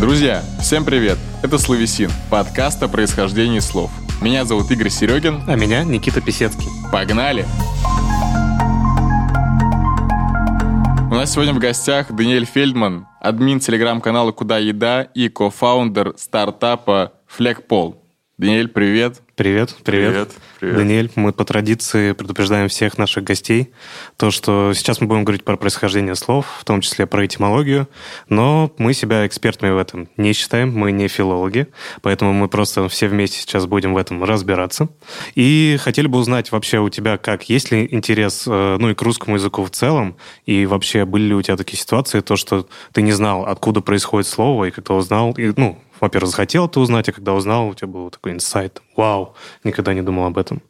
Друзья, всем привет! Это Словесин, подкаст о происхождении слов. Меня зовут Игорь Серегин. А меня Никита Писецкий. Погнали! У нас сегодня в гостях Даниэль Фельдман, админ телеграм-канала «Куда еда» и кофаундер стартапа «Флекпол». Даниэль, привет! Привет, привет. Привет, привет. Даниэль, мы по традиции предупреждаем всех наших гостей, то, что сейчас мы будем говорить про происхождение слов, в том числе про этимологию, но мы себя экспертами в этом не считаем, мы не филологи, поэтому мы просто все вместе сейчас будем в этом разбираться. И хотели бы узнать вообще у тебя, как, есть ли интерес, э, ну и к русскому языку в целом, и вообще были ли у тебя такие ситуации, то, что ты не знал, откуда происходит слово, и когда узнал, и, ну, во-первых, захотел это узнать, а когда узнал, у тебя был такой инсайт. Вау, никогда не думал об этом.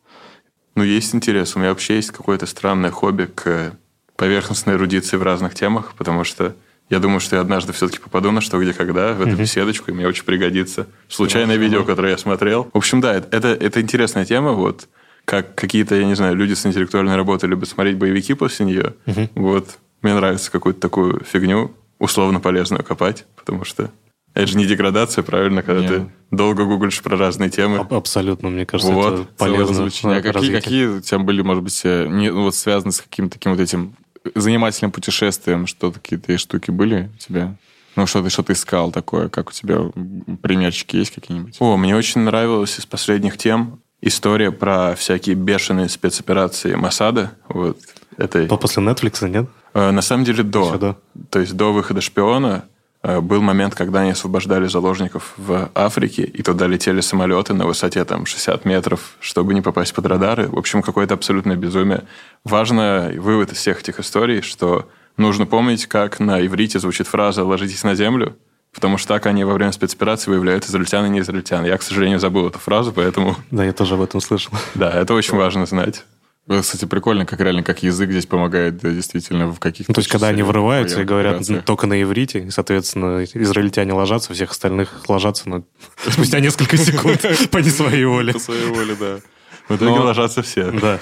Ну, есть интерес. У меня вообще есть какое-то странное хобби к поверхностной эрудиции в разных темах, потому что я думаю, что я однажды все-таки попаду на что, где, когда, в эту mm-hmm. беседочку, и мне очень пригодится. Случайное видео, которое я смотрел. В общем, да, это, это интересная тема, вот, как какие-то, я не знаю, люди с интеллектуальной работой любят смотреть боевики после нее. Mm-hmm. Вот, мне нравится какую-то такую фигню условно полезную копать, потому что это же не деградация, правильно, когда Нет. ты долго гуглишь про разные темы. Абсолютно, мне кажется, вот, это полезно. А какие, какие у тебя были, может быть, э, не, ну, вот связаны с каким-то таким вот этим занимательным путешествием? Что какие-то штуки были у тебя? Ну, что ты, что ты искал такое? Как у тебя примерчики есть какие-нибудь? О, мне очень нравилась из последних тем история про всякие бешеные спецоперации Масада. Вот, этой... После Netflix, нет? Э, на самом деле до. Еще до. То есть до выхода «Шпиона» был момент, когда они освобождали заложников в Африке, и туда летели самолеты на высоте там 60 метров, чтобы не попасть под радары. В общем, какое-то абсолютное безумие. Важно вывод из всех этих историй, что нужно помнить, как на иврите звучит фраза «ложитесь на землю», потому что так они во время спецоперации выявляют израильтян и не израильтян. Я, к сожалению, забыл эту фразу, поэтому... Да, я тоже об этом слышал. Да, это очень важно знать. Кстати, прикольно, как реально, как язык здесь помогает да, действительно в каких-то... Ну, то есть, когда они вырываются и говорят ну, только на иврите, и, соответственно, израильтяне ложатся, всех остальных ложатся но спустя несколько секунд по не своей воле. По своей воле, да. В итоге ложатся все. Да.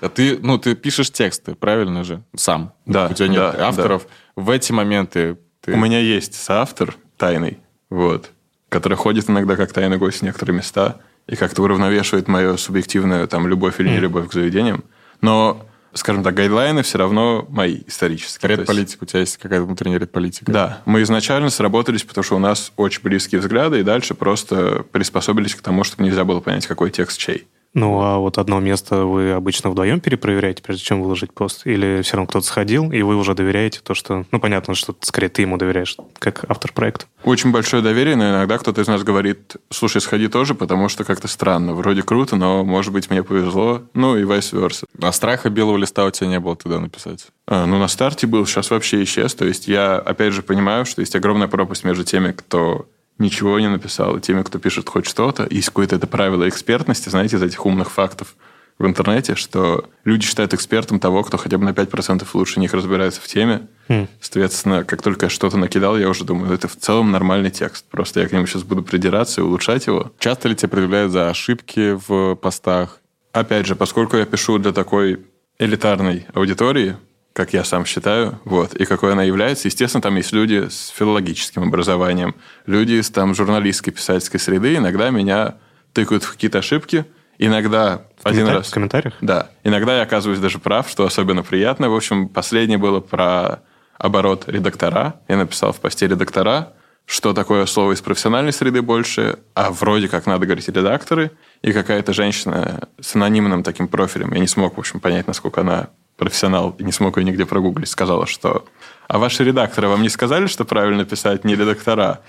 А ты, ну, ты пишешь тексты, правильно же? Сам. Да. У тебя нет да, авторов. Да. В эти моменты ты... У меня есть соавтор тайный, вот, который ходит иногда как тайный гость в некоторые места и как-то уравновешивает мою субъективную там любовь или нелюбовь к заведениям. Но скажем так, гайдлайны все равно мои исторические. Редполитика, у тебя есть какая-то внутренняя редполитика? Да. Мы изначально сработались, потому что у нас очень близкие взгляды, и дальше просто приспособились к тому, чтобы нельзя было понять, какой текст чей. Ну, а вот одно место вы обычно вдвоем перепроверяете, прежде чем выложить пост? Или все равно кто-то сходил, и вы уже доверяете то, что... Ну, понятно, что скорее ты ему доверяешь, как автор проекта. Очень большое доверие, но иногда кто-то из нас говорит, слушай, сходи тоже, потому что как-то странно. Вроде круто, но, может быть, мне повезло. Ну, и vice versa. А страха белого листа у тебя не было туда написать? А, ну, на старте был, сейчас вообще исчез. То есть я, опять же, понимаю, что есть огромная пропасть между теми, кто ничего не написал, и теми, кто пишет хоть что-то. Есть какое-то это правило экспертности, знаете, из этих умных фактов в интернете, что люди считают экспертом того, кто хотя бы на 5% лучше них разбирается в теме. Mm. Соответственно, как только я что-то накидал, я уже думаю, это в целом нормальный текст. Просто я к нему сейчас буду придираться и улучшать его. Часто ли тебе предъявляют за ошибки в постах? Опять же, поскольку я пишу для такой элитарной аудитории, как я сам считаю, вот, и какой она является. Естественно, там есть люди с филологическим образованием, люди из там журналистской писательской среды. Иногда меня тыкают в какие-то ошибки, иногда в один раз... В комментариях? Да. Иногда я оказываюсь даже прав, что особенно приятно. В общем, последнее было про оборот редактора. Я написал в посте редактора, что такое слово из профессиональной среды больше, а вроде как надо говорить редакторы, и какая-то женщина с анонимным таким профилем, я не смог, в общем, понять, насколько она профессионал, и не смог ее нигде прогуглить, сказала, что «А ваши редакторы вам не сказали, что правильно писать не редактора?»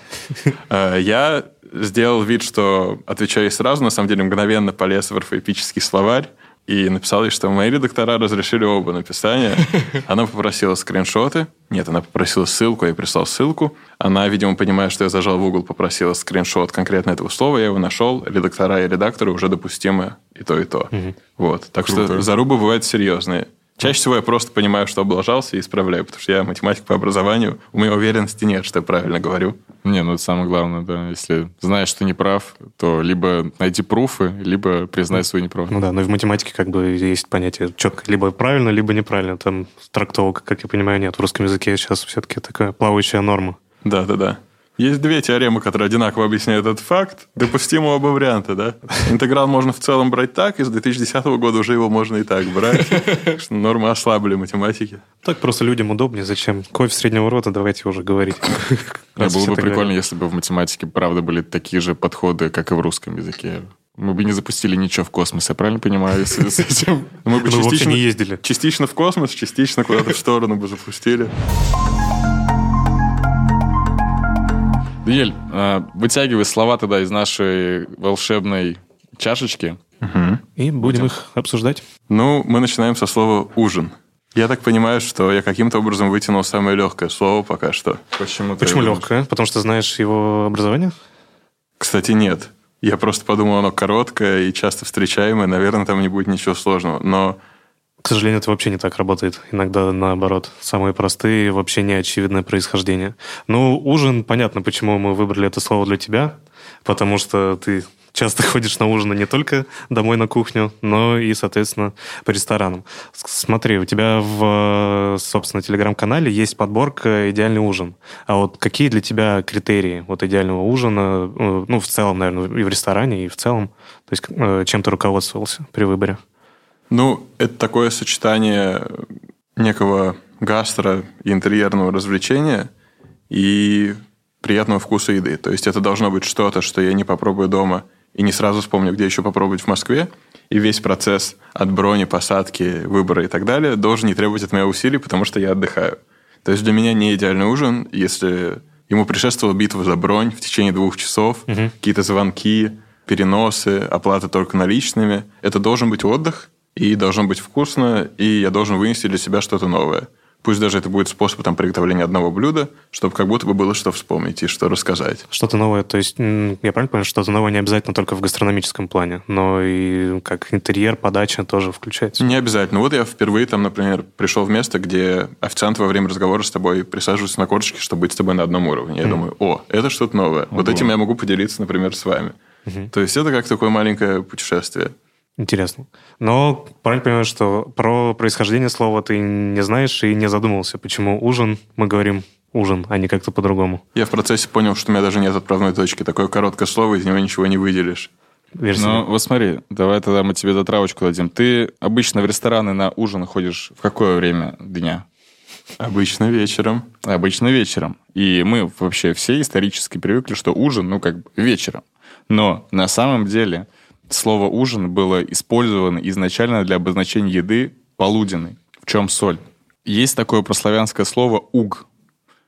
э, Я сделал вид, что отвечаю сразу, на самом деле мгновенно полез в орфоэпический словарь, и написал ей, что мои редактора разрешили оба написания. Она попросила скриншоты. Нет, она попросила ссылку, я прислал ссылку. Она, видимо, понимая, что я зажал в угол, попросила скриншот конкретно этого слова. Я его нашел. Редактора и редакторы уже допустимы и то, и то. Угу. Вот. Так Круто. что зарубы бывают серьезные. Чаще всего я просто понимаю, что облажался и исправляю, потому что я математик по образованию, у меня уверенности нет, что я правильно говорю. Не, ну это самое главное, да. Если знаешь, что не прав, то либо найти пруфы, либо признать свою неправду. Ну да, но и в математике как бы есть понятие четко, либо правильно, либо неправильно. Там трактовок, как я понимаю, нет. В русском языке сейчас все-таки такая плавающая норма. Да, да, да. Есть две теоремы, которые одинаково объясняют этот факт. Допустимо оба варианта, да? Интеграл можно в целом брать так, и с 2010 года уже его можно и так брать. Что нормы ослабили математики. Так просто людям удобнее. Зачем? Кофе среднего рода, давайте уже говорить. Было бы прикольно, если бы в математике, правда, были такие же подходы, как и в русском языке. Мы бы не запустили ничего в космос, я правильно понимаю, с, с этим? Мы бы частично, не ездили. Частично в космос, частично куда-то в сторону бы запустили. Даниэль, а, вытягивай слова тогда из нашей волшебной чашечки. Угу. И будем, будем их обсуждать. Ну, мы начинаем со слова «ужин». Я так понимаю, что я каким-то образом вытянул самое легкое слово пока что. Почему? Почему легкое? Потому что знаешь его образование? Кстати, нет. Я просто подумал, оно короткое и часто встречаемое, наверное, там не будет ничего сложного. Но к сожалению, это вообще не так работает. Иногда наоборот. Самые простые, вообще неочевидное происхождение. Ну, ужин, понятно, почему мы выбрали это слово для тебя. Потому что ты часто ходишь на ужин не только домой на кухню, но и, соответственно, по ресторанам. Смотри, у тебя в, собственно, телеграм-канале есть подборка «Идеальный ужин». А вот какие для тебя критерии вот идеального ужина, э, ну, в целом, наверное, и в ресторане, и в целом? То есть э, чем ты руководствовался при выборе? Ну, это такое сочетание некого гастро и интерьерного развлечения и приятного вкуса еды. То есть это должно быть что-то, что я не попробую дома и не сразу вспомню, где еще попробовать в Москве. И весь процесс от брони, посадки, выбора и так далее должен не требовать от меня усилий, потому что я отдыхаю. То есть для меня не идеальный ужин, если ему предшествовала битва за бронь в течение двух часов, угу. какие-то звонки, переносы, оплата только наличными. Это должен быть отдых, и должно быть вкусно, и я должен вынести для себя что-то новое. Пусть даже это будет способ там, приготовления одного блюда, чтобы как будто бы было что вспомнить и что рассказать. Что-то новое, то есть, я правильно понимаю, что-то новое не обязательно только в гастрономическом плане, но и как интерьер, подача тоже включается? Не обязательно. Вот я впервые там, например, пришел в место, где официант во время разговора с тобой присаживается на корточки, чтобы быть с тобой на одном уровне. Я mm. думаю, о, это что-то новое. Ого. Вот этим я могу поделиться, например, с вами. Mm-hmm. То есть это как такое маленькое путешествие. Интересно. Но правильно понимаю, что про происхождение слова ты не знаешь и не задумывался, почему ужин, мы говорим ужин, а не как-то по-другому. Я в процессе понял, что у меня даже нет отправной точки. Такое короткое слово, из него ничего не выделишь. Версия. Ну, вот смотри, давай тогда мы тебе затравочку дадим. Ты обычно в рестораны на ужин ходишь в какое время дня? Обычно вечером. Обычно вечером. И мы вообще все исторически привыкли, что ужин, ну, как бы вечером. Но на самом деле слово «ужин» было использовано изначально для обозначения еды полуденной. В чем соль? Есть такое прославянское слово «уг»,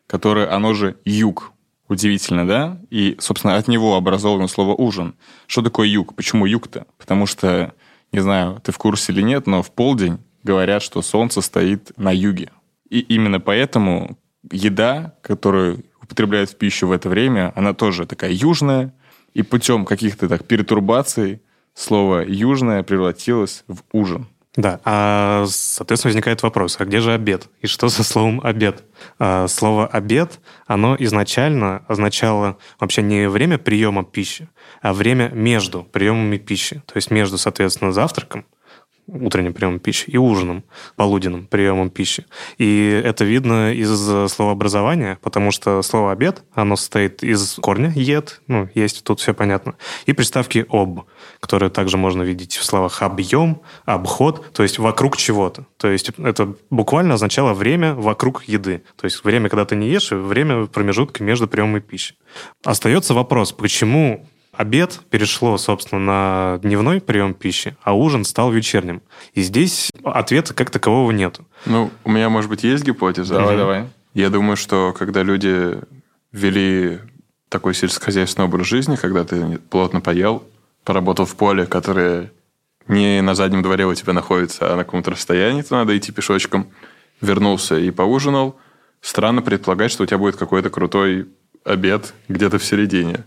которое, оно же «юг». Удивительно, да? И, собственно, от него образовано слово «ужин». Что такое юг? Почему юг-то? Потому что, не знаю, ты в курсе или нет, но в полдень говорят, что солнце стоит на юге. И именно поэтому еда, которую употребляют в пищу в это время, она тоже такая южная, и путем каких-то так перетурбаций слово «южное» превратилось в «ужин». Да, а, соответственно, возникает вопрос, а где же обед? И что за словом «обед»? А, слово «обед», оно изначально означало вообще не время приема пищи, а время между приемами пищи. То есть между, соответственно, завтраком утренним приемом пищи и ужином, полуденным приемом пищи. И это видно из словообразования, потому что слово «обед», оно состоит из корня «ед», ну, есть, тут все понятно, и приставки «об», которые также можно видеть в словах «объем», «обход», то есть вокруг чего-то. То есть это буквально означало время вокруг еды. То есть время, когда ты не ешь, и время промежутка между приемами пищи. Остается вопрос, почему обед перешло, собственно, на дневной прием пищи, а ужин стал вечерним. И здесь ответа как такового нет. Ну, у меня, может быть, есть гипотеза. Давай, угу. давай. Я думаю, что когда люди вели такой сельскохозяйственный образ жизни, когда ты плотно поел, поработал в поле, которое не на заднем дворе у тебя находится, а на каком-то расстоянии, то надо идти пешочком, вернулся и поужинал, странно предполагать, что у тебя будет какой-то крутой обед где-то в середине.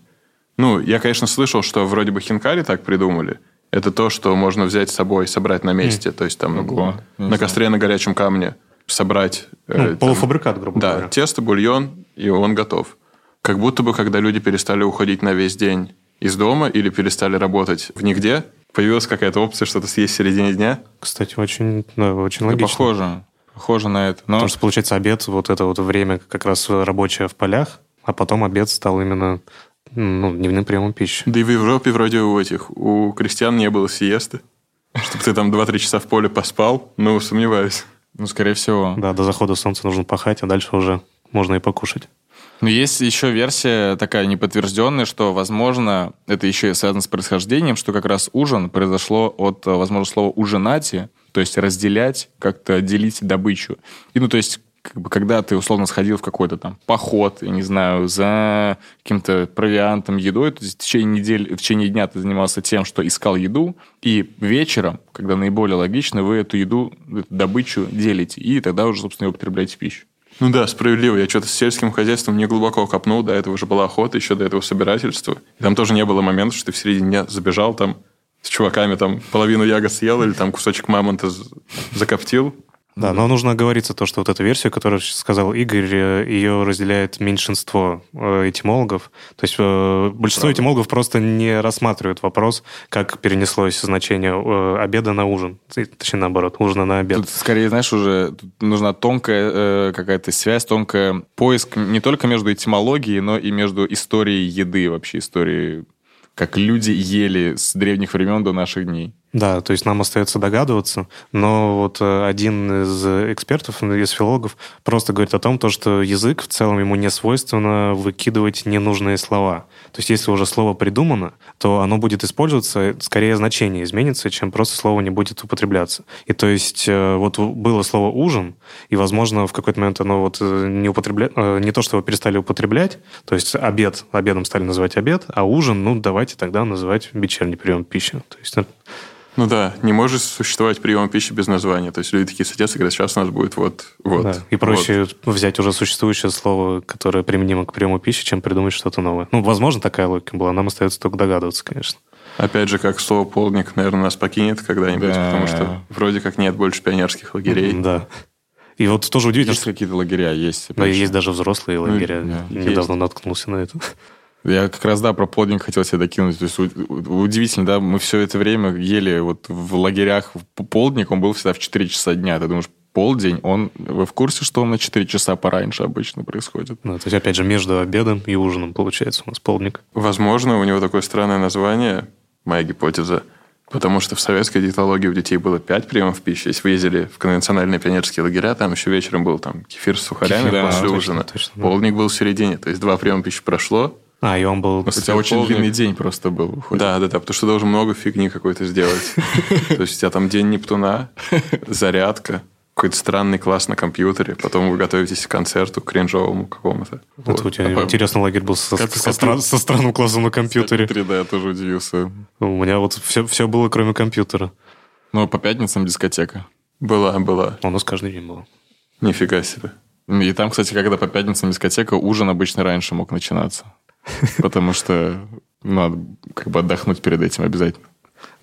Ну, я, конечно, слышал, что вроде бы хинкали так придумали. Это то, что можно взять с собой, собрать на месте. Mm. То есть там Ого, на костре на горячем камне собрать... Ну, э, полуфабрикат, грубо да, говоря. Да, тесто, бульон, и он готов. Как будто бы, когда люди перестали уходить на весь день из дома или перестали работать в нигде, появилась какая-то опция что-то съесть в середине дня. Кстати, очень, да, очень логично. похоже. Похоже на это. Но... Потому что, получается, обед, вот это вот время как раз рабочее в полях, а потом обед стал именно ну, дневным приемом пищи. Да и в Европе вроде у этих, у крестьян не было сиесты. Чтобы ты там 2-3 часа в поле поспал, ну, сомневаюсь. Ну, скорее всего. Да, до захода солнца нужно пахать, а дальше уже можно и покушать. Но есть еще версия такая неподтвержденная, что, возможно, это еще и связано с происхождением, что как раз ужин произошло от, возможно, слова «ужинати», то есть разделять, как-то делить добычу. И, ну, то есть как бы, когда ты условно сходил в какой-то там поход, я не знаю, за каким-то провиантом, едой, то есть в течение недели, в течение дня ты занимался тем, что искал еду, и вечером, когда наиболее логично, вы эту еду, эту добычу делите, и тогда уже, собственно, ее употребляете в пищу. Ну да, справедливо. Я что-то с сельским хозяйством не глубоко копнул. До этого уже была охота, еще до этого собирательства. И там тоже не было момента, что ты в середине дня забежал там с чуваками, там половину ягод съел или там кусочек мамонта закоптил. Да, но нужно оговориться то, что вот эту версию, которую сказал Игорь, э, ее разделяет меньшинство э, этимологов. То есть э, большинство Правда. этимологов просто не рассматривают вопрос, как перенеслось значение обеда на ужин. Точнее, наоборот, ужина на обед. Тут скорее, знаешь, уже нужна тонкая какая-то связь, тонкая поиск не только между этимологией, но и между историей еды, вообще историей, как люди ели с древних времен до наших дней. Да, то есть нам остается догадываться, но вот э, один из экспертов, из филологов, просто говорит о том, то, что язык в целом ему не свойственно выкидывать ненужные слова. То есть если уже слово придумано, то оно будет использоваться, скорее значение изменится, чем просто слово не будет употребляться. И то есть э, вот было слово «ужин», и, возможно, в какой-то момент оно вот э, не, употребля... не то, что его перестали употреблять, то есть обед, обедом стали называть обед, а ужин, ну, давайте тогда называть вечерний прием пищи. То есть ну да, не может существовать прием пищи без названия. То есть люди такие садятся и говорят, сейчас у нас будет вот, вот. Да. И проще вот. взять уже существующее слово, которое применимо к приему пищи, чем придумать что-то новое. Ну, возможно, такая логика была. Нам остается только догадываться, конечно. Опять же, как слово «полдник», наверное, нас покинет когда-нибудь, да. потому что вроде как нет больше пионерских лагерей. Да. И вот тоже удивительно. Есть какие-то лагеря, есть. Да, есть даже взрослые ну, лагеря. Ну, да, Недавно есть. наткнулся на это. Я как раз, да, про плодник хотел себе докинуть. То есть удивительно, да, мы все это время ели вот в лагерях полдник, он был всегда в 4 часа дня. Ты думаешь, полдень, он... Вы в курсе, что он на 4 часа пораньше обычно происходит? Ну, то есть, опять же, между обедом и ужином, получается, у нас полдник. Возможно, у него такое странное название, моя гипотеза, потому что в советской диетологии у детей было 5 приемов пищи. Если вы ездили в конвенциональные пионерские лагеря, там еще вечером был там кефир с сухарями кефир, после да, ужина. Точно, точно, Полдник был в середине, то есть два приема пищи прошло, а, и он был... У тебя очень длинный день просто был. Выходит. Да, да, да, потому что должен много фигни какой-то сделать. То есть у тебя там день Нептуна, зарядка, какой-то странный класс на компьютере, потом вы готовитесь к концерту кринжовому какому-то. Вот. Это у тебя а интересный лагерь был со, как, со, стран, со странным классом на компьютере. Смотри, да, я тоже удивился. У меня вот все, все было, кроме компьютера. Ну, по пятницам дискотека. Была, была. У нас каждый день было. Нифига себе. И там, кстати, когда по пятницам дискотека, ужин обычно раньше мог начинаться. Потому что надо как бы отдохнуть перед этим обязательно.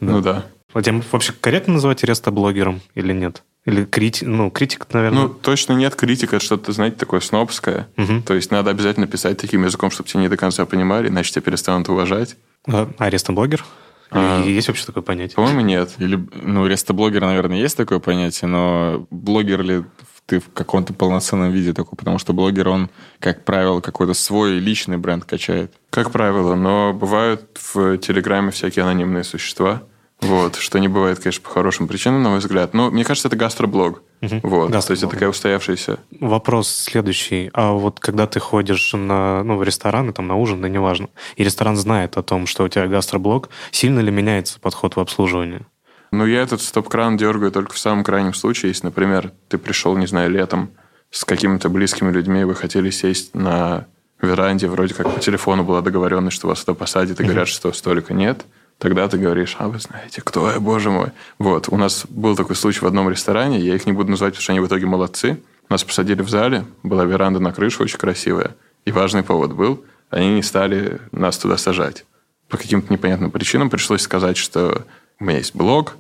Ну да. А тебя вообще корректно называть реста-блогером или нет? Или крити... ну, критик, наверное? Ну, точно нет. Критика – это что-то, знаете, такое снобское. Угу. То есть надо обязательно писать таким языком, чтобы тебя не до конца понимали, иначе тебя перестанут уважать. А, а реста-блогер? А, есть вообще такое понятие? По-моему, нет. Или, ну, реста-блогер, наверное, есть такое понятие, но блогер ли ты в каком-то полноценном виде такой, потому что блогер, он, как правило, какой-то свой личный бренд качает. Как правило, но бывают в Телеграме всякие анонимные существа, вот, что не бывает, конечно, по хорошим причинам, на мой взгляд. Но мне кажется, это гастроблог. Угу. Вот, Гастроблог. то есть это такая устоявшаяся... Вопрос следующий. А вот когда ты ходишь на, ну, в ресторан, там, на ужин, да неважно, и ресторан знает о том, что у тебя гастроблог, сильно ли меняется подход в обслуживании? Ну, я этот стоп-кран дергаю только в самом крайнем случае. Если, например, ты пришел, не знаю, летом с какими-то близкими людьми, вы хотели сесть на веранде, вроде как по телефону была договоренность, что вас туда посадят, и говорят, что столика нет, тогда ты говоришь, а вы знаете, кто я, боже мой. Вот, у нас был такой случай в одном ресторане, я их не буду называть, потому что они в итоге молодцы. Нас посадили в зале, была веранда на крыше очень красивая, и важный повод был, они не стали нас туда сажать. По каким-то непонятным причинам пришлось сказать, что у меня есть блог,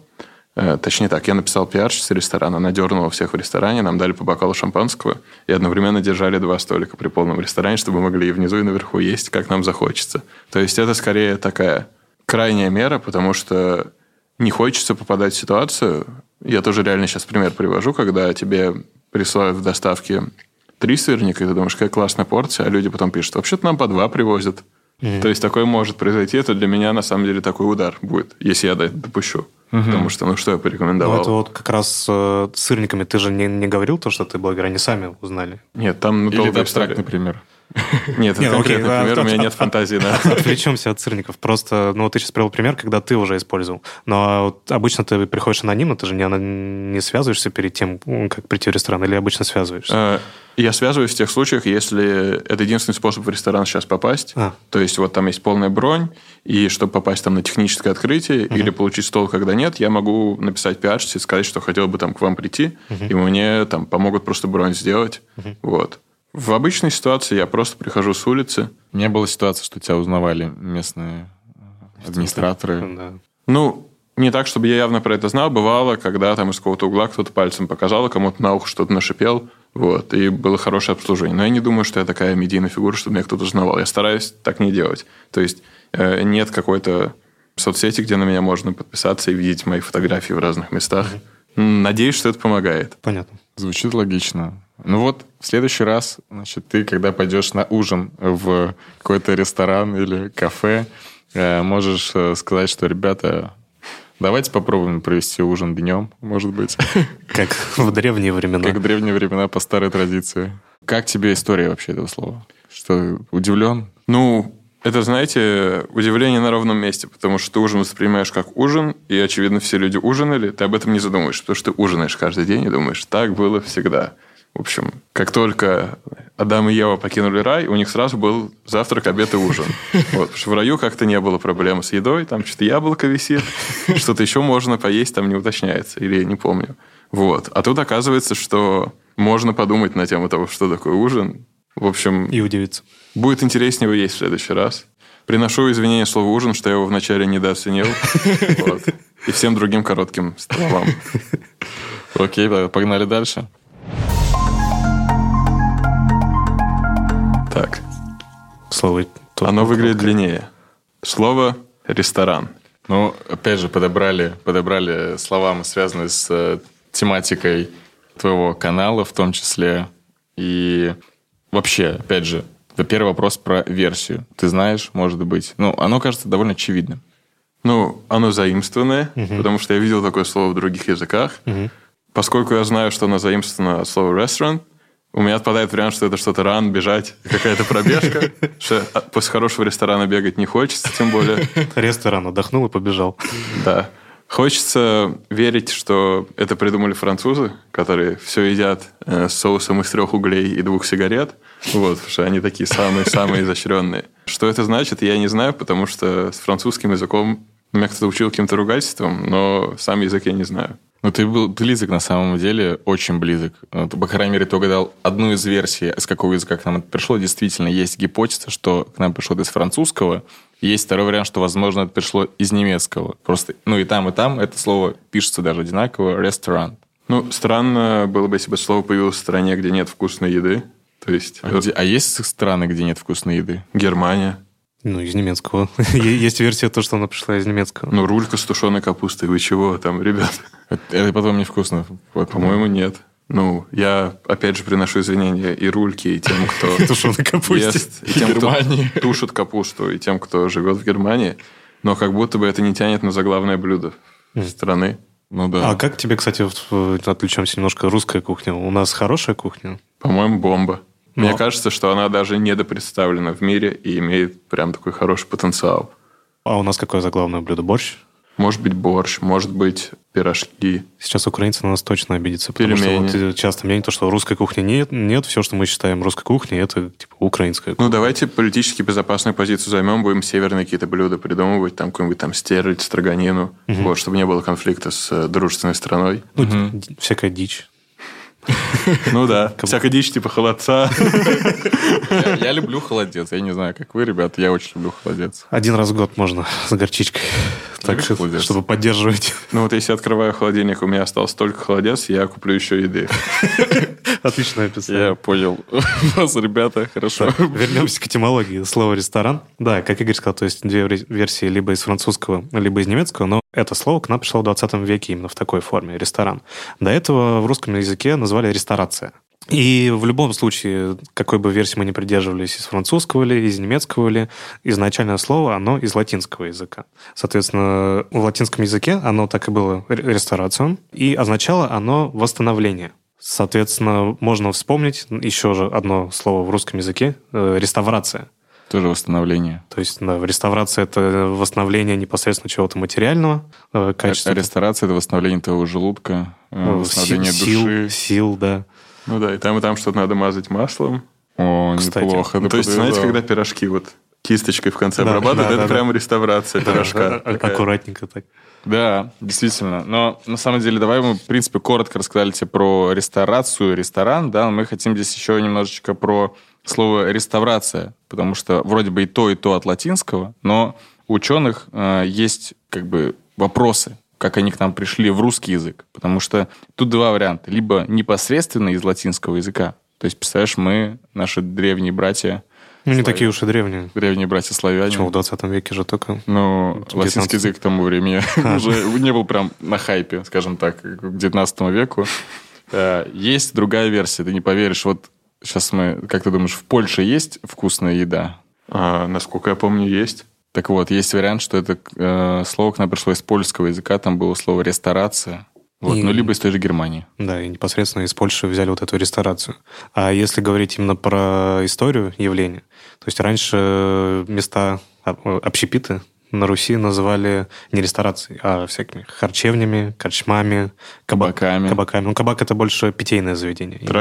э, Точнее так, я написал пиарщице ресторана, она дернула всех в ресторане, нам дали по бокалу шампанского и одновременно держали два столика при полном ресторане, чтобы мы могли и внизу, и наверху есть, как нам захочется. То есть это скорее такая крайняя мера, потому что не хочется попадать в ситуацию. Я тоже реально сейчас пример привожу, когда тебе присылают в доставке три сырника, и ты думаешь, какая классная порция, а люди потом пишут, вообще-то нам по два привозят. Mm-hmm. То есть такое может произойти, это для меня на самом деле такой удар будет, если я это допущу. Угу. Потому что, ну что я порекомендовал? Ну, это вот как раз э, с сырниками ты же не, не говорил то, что ты блогер, они сами узнали. Нет, там ну, Или это абстрактный пример. Нет, это конкретный пример, у меня нет фантазии. Отвлечемся от сырников. Просто, ну, ты сейчас привел пример, когда ты уже использовал. Но обычно ты приходишь анонимно, ты же не, не связываешься перед тем, как прийти в ресторан, или обычно связываешься? Э, я связываюсь в тех случаях, если это единственный способ в ресторан сейчас попасть. А. То есть вот там есть полная бронь, и чтобы попасть там на техническое открытие угу. или получить стол, когда нет, я могу написать пиарщице, сказать, что хотел бы там к вам прийти, угу. и мне там помогут просто бронь сделать. Угу. Вот. В обычной ситуации я просто прихожу с улицы. Не было ситуации, что тебя узнавали местные администраторы. Да. Ну, не так, чтобы я явно про это знал. Бывало, когда там из какого-то угла кто-то пальцем показал, а кому-то на ухо что-то нашипел. Вот, и было хорошее обслуживание. Но я не думаю, что я такая медийная фигура, чтобы меня кто-то узнавал. Я стараюсь так не делать. То есть э, нет какой-то соцсети, где на меня можно подписаться и видеть мои фотографии в разных местах. Надеюсь, что это помогает. Понятно. Звучит логично. Ну вот, в следующий раз, значит, ты, когда пойдешь на ужин в какой-то ресторан или кафе, э, можешь э, сказать, что, ребята, Давайте попробуем провести ужин днем, может быть. Как в древние времена. Как в древние времена по старой традиции. Как тебе история вообще этого слова? Что, удивлен? Ну, это, знаете, удивление на ровном месте, потому что ты ужин воспринимаешь как ужин, и, очевидно, все люди ужинали, ты об этом не задумываешь, потому что ты ужинаешь каждый день и думаешь, так было всегда. В общем, как только Адам и Ева покинули рай, у них сразу был завтрак, обед и ужин. Вот, потому что в раю как-то не было проблем с едой, там что-то яблоко висит, что-то еще можно поесть, там не уточняется, или не помню. Вот. А тут оказывается, что можно подумать на тему того, что такое ужин. В общем... И удивиться. Будет интереснее его есть в следующий раз. Приношу извинения слову ужин, что я его вначале недооценил. И всем другим коротким словам. Окей, погнали дальше. Так. Слово... Оно выглядит длиннее. Слово «ресторан». Ну, опять же, подобрали, подобрали слова, связанные с э, тематикой твоего канала в том числе. И вообще, опять же, первый вопрос про версию. Ты знаешь, может быть. Ну, оно кажется довольно очевидным. Ну, оно заимствованное, угу. потому что я видел такое слово в других языках. Угу. Поскольку я знаю, что оно заимствовано от слова restaurant, у меня отпадает вариант, что это что-то ран, бежать, какая-то пробежка. Что после хорошего ресторана бегать не хочется, тем более. Ресторан отдохнул и побежал. Да. Хочется верить, что это придумали французы, которые все едят э, с соусом из трех углей и двух сигарет. Вот, потому что они такие самые-самые изощренные. Что это значит, я не знаю, потому что с французским языком меня кто-то учил каким-то ругательством, но сам язык я не знаю. Ну, ты был близок на самом деле, очень близок. Ну, по крайней мере, ты угадал одну из версий, с какого языка к нам это пришло. Действительно, есть гипотеза, что к нам пришло из французского. Есть второй вариант, что, возможно, это пришло из немецкого. Просто, ну, и там, и там это слово пишется даже одинаково, ресторан. Ну, странно было бы, если бы слово появилось в стране, где нет вкусной еды. То есть... А, где, а есть страны, где нет вкусной еды? Германия. Ну, из немецкого. Есть версия то, что она пришла из немецкого. Ну, рулька с тушеной капустой. Вы чего там, ребят? Это потом невкусно. По-моему, нет. Ну, я, опять же, приношу извинения и рульке, и тем, кто ест, и тем, кто тушит капусту, и тем, кто живет в Германии. Но как будто бы это не тянет на заглавное блюдо страны. Ну да. А как тебе, кстати, отвлечемся немножко, русская кухня? У нас хорошая кухня? По-моему, бомба. Но... Мне кажется, что она даже недопредставлена в мире и имеет прям такой хороший потенциал. А у нас какое заглавное блюдо? Борщ? Может быть, борщ, может быть, пирожки. Сейчас украинцы на нас точно обидятся. Потому Пельмени. что вот часто мнение, то, что русской кухни нет, нет, все, что мы считаем русской кухней, это типа украинская ну, кухня. Ну, давайте политически безопасную позицию займем, будем северные какие-то блюда придумывать, там какой-нибудь там стерлядь, строганину, угу. вот, чтобы не было конфликта с э, дружественной страной. Ну, угу. всякая дичь. Ну да, всякая дичь типа холодца. Я люблю холодец. Я не знаю, как вы, ребят, я очень люблю холодец. Один раз в год можно с горчичкой. Так, чтобы поддерживать. Ну вот если открываю холодильник, у меня остался только холодец, я куплю еще еды. Отличное описание. Я понял вас, ребята, хорошо. Вернемся к этимологии слова «ресторан». Да, как Игорь сказал, то есть две версии либо из французского, либо из немецкого, но это слово к нам пришло в 20 веке именно в такой форме – ресторан. До этого в русском языке назвали ресторация. И в любом случае, какой бы версии мы ни придерживались, из французского ли, из немецкого ли, изначальное слово, оно из латинского языка. Соответственно, в латинском языке оно так и было ресторацион, и означало оно восстановление. Соответственно, можно вспомнить еще же одно слово в русском языке э, – реставрация. Тоже восстановление. То есть, да, реставрация – это восстановление непосредственно чего-то материального, э, качества. А ресторация – это восстановление твоего желудка, э, восстановление сил, души. Сил, сил, да. Ну да, и там, и там что-то надо мазать маслом. О, Кстати. неплохо. Ну, то есть, знаете, когда пирожки вот кисточкой в конце Да, обрабатывают, да, это да, прям реставрация пирожка. А- Такая. Аккуратненько так. Да, действительно. Но на самом деле, давай мы, в принципе, коротко рассказали тебе про ресторацию, ресторан, да, но мы хотим здесь еще немножечко про слово реставрация, потому что вроде бы и то, и то от латинского, но у ученых э, есть как бы вопросы, как они к нам пришли в русский язык, потому что тут два варианта. Либо непосредственно из латинского языка, то есть, представляешь, мы, наши древние братья, Ну, не Славяне. такие уж и древние. древние братья славяне, Почему в 20 веке же только... ну, 19 латинский язык к тому времени уже не был прям на хайпе, скажем так, к 19 веку. Э, Есть другая версия, ты не поверишь. Вот сейчас мы, как ты думаешь, в Польше есть вкусная еда? А, насколько я помню, есть. Так вот, есть вариант, что это э, слово к нам пришло из польского языка, там было слово ресторация. Вот, И- ну, либо из той же Германии. Да, и непосредственно из Польши взяли вот эту ресторацию. А если говорить именно про историю явления, то есть раньше места об- общепиты на Руси называли не ресторацией, а всякими харчевнями, корчмами, каба- Кабаками. кабаками. Ну, кабак – это больше питейное заведение. Именно.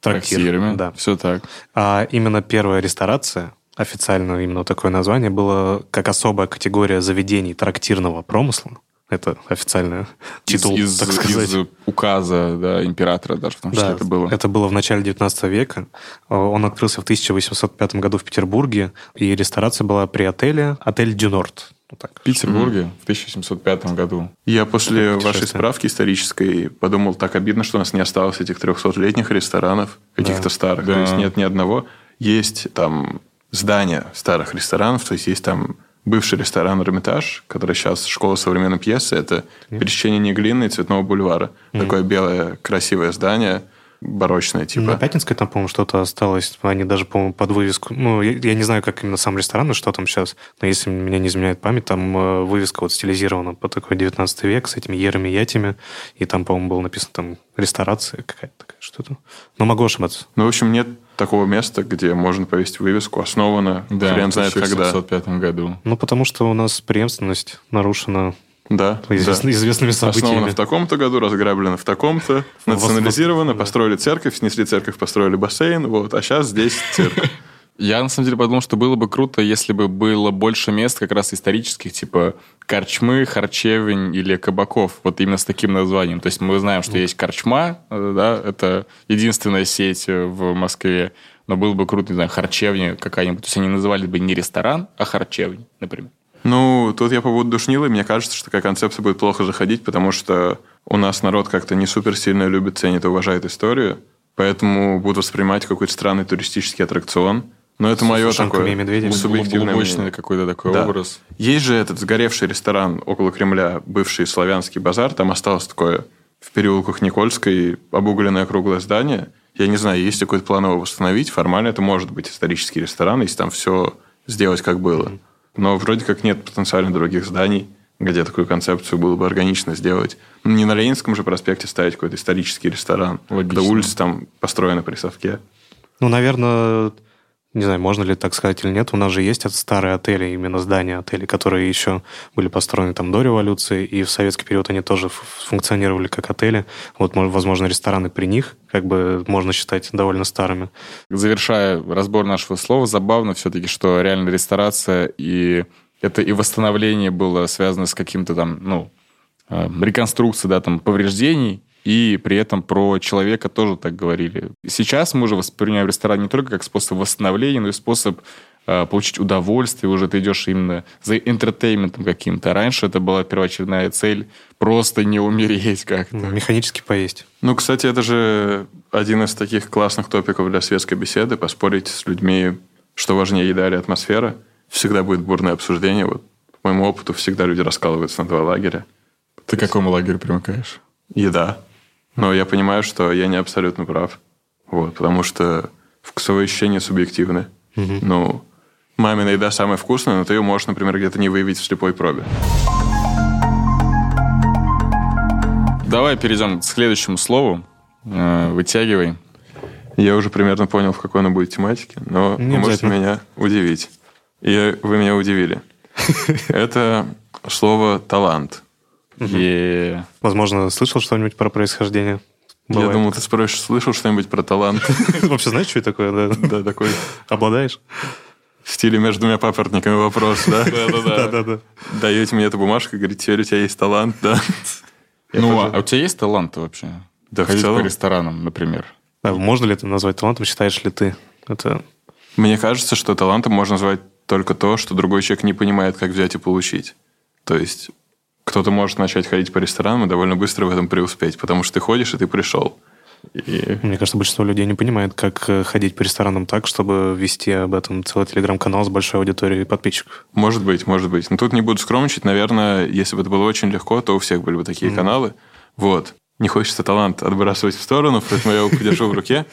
Трактирами. Трактир, Трактирами. да. Все так. А именно первая ресторация, официально именно такое название, было как особая категория заведений трактирного промысла. Это официальный титул, из- так сказать. из указа да, императора даже, числе Да, это было. Это было в начале 19 века. Э, Он открылся в 1805 году в Петербурге, и ресторация была при отеле «Отель Дюнорт». Вот так. В Петербурге в 1705 году. Я после вашей справки исторической подумал, так обидно, что у нас не осталось этих 300-летних ресторанов, каких-то Да. старых. Да. То есть нет ни одного. Есть там здания старых ресторанов, то есть есть там бывший ресторан «Эрмитаж», который сейчас школа современной пьесы. Это пересечение глины и Цветного бульвара. Такое белое красивое здание, барочное типа. На Пятницкой там, по-моему, что-то осталось. Они даже, по-моему, под вывеску... Ну, я, я не знаю, как именно сам ресторан и что там сейчас, но если меня не изменяет память, там э, вывеска вот стилизирована по такой 19 век с этими ерами, ятями, и там, по-моему, было написано там ресторация какая-то такая, что-то. Но могу ошибаться. Ну, в общем, нет такого места, где можно повесить вывеску, основано Да, хрен в знает когда. 1705 году. Ну, потому что у нас преемственность нарушена Да, известно- да. известными событиями. Основано в таком-то году, разграблено в таком-то, национализировано, построили церковь, снесли церковь, построили бассейн, вот, а сейчас здесь цирк. Я на самом деле подумал, что было бы круто, если бы было больше мест как раз исторических, типа корчмы, харчевень или кабаков, вот именно с таким названием. То есть мы знаем, что есть корчма, э, да, это единственная сеть э, в Москве, но было бы круто, не знаю, харчевня какая-нибудь. То есть они называли бы не ресторан, а харчевня, например. Ну, тут я по поводу душнилы, мне кажется, что такая концепция будет плохо заходить, потому что у нас народ как-то не супер сильно любит, ценит и уважает историю, поэтому будут воспринимать какой-то странный туристический аттракцион. Но это мое такое медведями. субъективное мнение. какой-то такой Да. образ. Есть же этот сгоревший ресторан около Кремля, бывший славянский базар. Там осталось такое в переулках Никольской обугленное круглое здание. Я не знаю, есть ли какой-то план его восстановить. Формально это может быть исторический ресторан, если там все сделать как было. Но вроде как нет потенциально других зданий, где такую концепцию было бы органично сделать. Ну, Не на Ленинском же проспекте ставить какой-то исторический ресторан. Логично. Когда улица там построена при совке. Ну, наверное, не знаю, можно ли так сказать или нет, у нас же есть старые отели, именно здания отелей, которые еще были построены там до революции, и в советский период они тоже функционировали как отели. Вот, мо- возможно, рестораны при них как бы можно считать довольно старыми. Завершая разбор нашего слова, забавно все-таки, что реально ресторация и это и восстановление было связано с каким-то там, ну, э, реконструкцией, да, там, повреждений, и при этом про человека тоже так говорили. Сейчас мы уже воспринимаем ресторан не только как способ восстановления, но и способ э, получить удовольствие, уже ты идешь именно за интертейментом каким-то. Раньше это была первоочередная цель просто не умереть как-то. Ну, Механически поесть. Ну, кстати, это же один из таких классных топиков для светской беседы. Поспорить с людьми, что важнее, еда или атмосфера. Всегда будет бурное обсуждение. Вот по моему опыту всегда люди раскалываются на два лагеря. Ты к какому лагерю примыкаешь? Еда. Но я понимаю, что я не абсолютно прав. Вот, потому что вкусовые ощущения субъективны. Ну, мамина еда самая вкусная, но ты ее можешь, например, где-то не выявить в слепой пробе. Давай перейдем к следующему слову. Э, Вытягивай. Я уже примерно понял, в какой оно будет тематике, но Не вы можете меня удивить. И вы меня удивили. Это слово «талант». Е. Возможно, слышал что-нибудь про происхождение? Я Бывает. думал, ты спросишь, слышал что-нибудь про талант? Вообще знаешь, что это такое? Да? Да, такой Обладаешь? в стиле между двумя папоротниками вопрос, да? Да-да-да. Даете мне эту бумажку, говорите, теперь у тебя есть талант, да? Я Ну, а у тебя есть талант вообще? Да, Ходить по ресторанам, например. А Можно ли это назвать талантом? Считаешь ли ты? Это Мне кажется, что талантом можно назвать только то, что другой человек не понимает, как взять и получить. То есть кто-то может начать ходить по ресторанам и довольно быстро в этом преуспеть, потому что ты ходишь, и ты пришел. И Мне кажется, большинство людей не понимает, как э, ходить по ресторанам так, чтобы вести об этом целый телеграм-канал с большой аудиторией подписчиков. может быть, может быть. Но тут не буду скромничать. Наверное, если бы это было очень легко, то у всех были бы такие каналы. Вот. Не хочется талант отбрасывать в сторону, поэтому я его подержу в руке.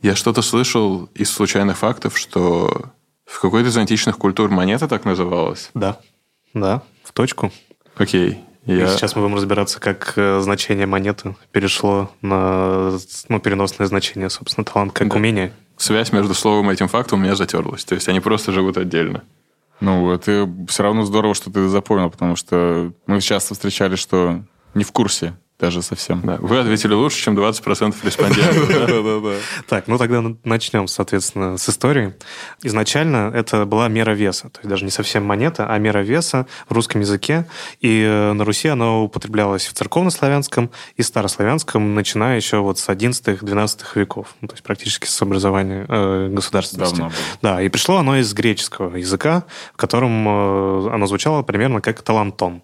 Я что-то слышал из случайных фактов, что в какой-то из античных культур монета так называлась. Да. Да, в точку. Окей. И Я... сейчас мы будем разбираться, как э, значение монеты перешло на ну, переносное значение, собственно, талант как умение. Связь между словом и этим фактом у меня затерлась. То есть они просто живут отдельно. Ну, это все равно здорово, что ты запомнил, потому что мы часто встречались, что не в курсе даже совсем. Да. Вы ответили лучше, чем 20% респондентов. да? Да-да-да. Так, ну тогда начнем, соответственно, с истории. Изначально это была мера веса, то есть даже не совсем монета, а мера веса в русском языке. И э, на Руси она употреблялась в церковнославянском и старославянском, начиная еще вот с 11-12 веков, ну, то есть практически с образования э, государственности. Давно было. Да, и пришло оно из греческого языка, в котором э, оно звучало примерно как талантон.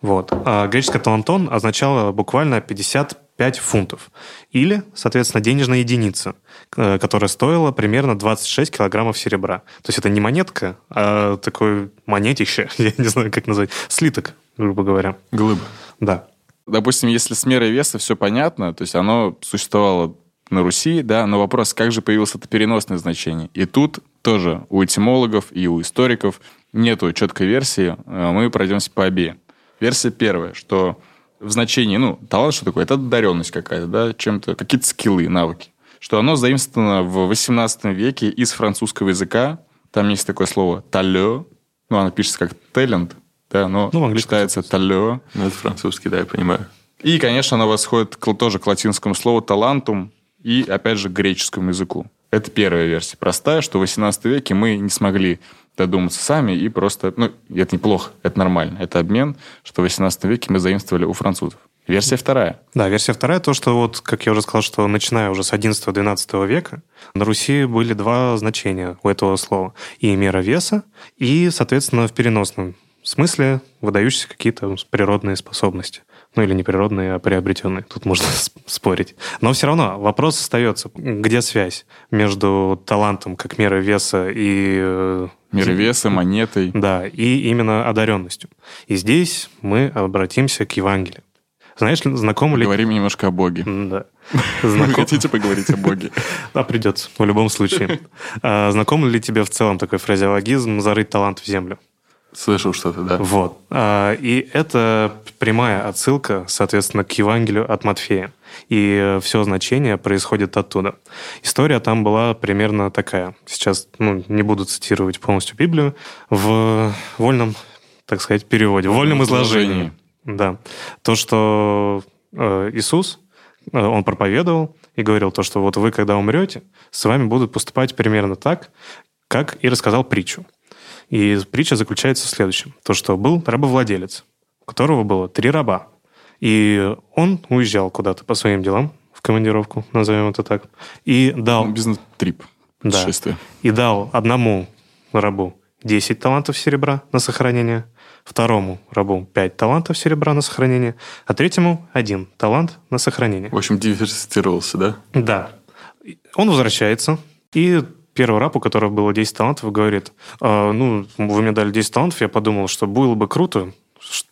Вот. А греческое талантон означало буквально 55 фунтов. Или, соответственно, денежная единица, э, которая стоила примерно 26 килограммов серебра. То есть это не монетка, а такое монетище, я не знаю, как назвать, слиток, грубо говоря. Глыба. Да. Допустим, если с мерой веса все понятно, то есть оно существовало на Руси, да, но вопрос, как же появилось это переносное значение? И тут тоже у этимологов и у историков нету четкой версии, э, мы пройдемся по обеим. Версия первая, что в значении, ну, талант что такое? Это одаренность какая-то, да, чем-то, какие-то скиллы, навыки. Что оно заимствовано в 18 веке из французского языка. Там есть такое слово «талё», ну, оно пишется как «талент», да, но Ну, читается «талё». Ну, это французский, да, я понимаю. И, конечно, она восходит к, тоже к латинскому слову «талантум» и, опять же, к греческому языку. Это первая версия. Простая, что в 18 веке мы не смогли додуматься сами и просто... Ну, это неплохо, это нормально. Это обмен, что в 18 веке мы заимствовали у французов. Версия вторая. Да, версия вторая, то, что вот, как я уже сказал, что начиная уже с 11-12 века на Руси были два значения у этого слова. И мера веса, и, соответственно, в переносном смысле выдающиеся какие-то природные способности. Ну, или не природные, а приобретенные. Тут можно спорить. Но все равно вопрос остается. Где связь между талантом как мерой веса и... э, Мера веса, монетой. Да, и именно одаренностью. И здесь мы обратимся к Евангелию. Знаешь, знакомы ли... Говорим немножко о Боге. Да. Вы Знаком... хотите поговорить о Боге? Да, придется, в любом случае. А, знаком ли тебе в целом такой фразеологизм «зарыть талант в землю»? Слышал что-то, да. Вот. А, И это прямая отсылка, соответственно, к Евангелию от Матфея. И все значение происходит оттуда. История там была примерно такая. Сейчас ну, не буду цитировать полностью Библию. В вольном, так сказать, переводе, в вольном изложении. Да. То, что э, Иисус, э, он проповедовал и говорил то, что вот вы, когда умрете, с вами будут поступать примерно так, как и рассказал притчу. И притча заключается в следующем. То, что был рабовладелец, у которого было три раба. И он уезжал куда-то по своим делам, в командировку, назовем это так, и дал, Ну, Бизнес-трип. Да. И дал одному рабу 10 талантов серебра на сохранение, второму рабу 5 талантов серебра на сохранение, а третьему один талант на сохранение. В общем, диверсифицировался, да? Да. Он возвращается, и первый раб, у которого было 10 талантов, говорит, «А, ну, вы мне дали 10 талантов, я подумал, что было бы круто,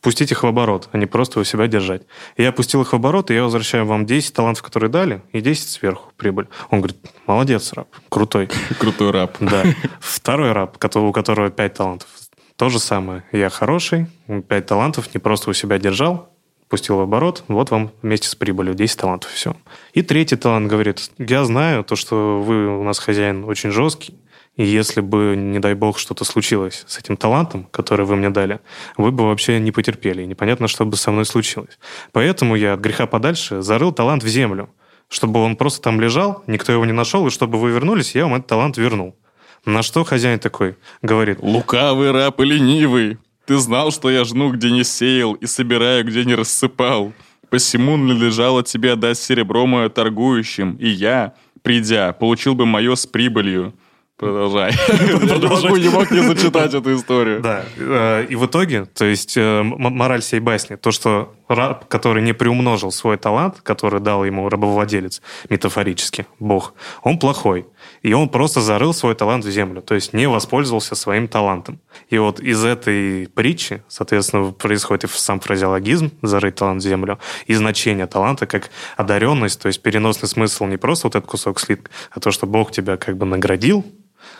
пустить их в оборот, а не просто у себя держать. И я пустил их в оборот, и я возвращаю вам 10 талантов, которые дали, и 10 сверху прибыль. Он говорит, молодец, раб, крутой. Крутой раб. Да. Второй раб, у которого 5 талантов. То же самое. Я хороший, 5 талантов, не просто у себя держал, пустил в оборот, вот вам вместе с прибылью 10 талантов, все. И третий талант говорит, я знаю то, что вы у нас хозяин очень жесткий, и если бы, не дай бог, что-то случилось с этим талантом, который вы мне дали, вы бы вообще не потерпели. И непонятно, что бы со мной случилось. Поэтому я от греха подальше зарыл талант в землю, чтобы он просто там лежал, никто его не нашел, и чтобы вы вернулись, я вам этот талант вернул. На что хозяин такой говорит... Лукавый раб и ленивый, ты знал, что я жну, где не сеял, и собираю, где не рассыпал. Посему надлежало тебе отдать серебро мое торгующим, и я, придя, получил бы мое с прибылью. Продолжай. Продолжай. Не мог не зачитать эту историю. Да. Э, и в итоге, то есть э, мораль всей басни, то, что раб, который не приумножил свой талант, который дал ему рабовладелец, метафорически, бог, он плохой. И он просто зарыл свой талант в землю, то есть не воспользовался своим талантом. И вот из этой притчи, соответственно, происходит и сам фразеологизм «зарыть талант в землю», и значение таланта как одаренность, то есть переносный смысл не просто вот этот кусок слитка, а то, что Бог тебя как бы наградил,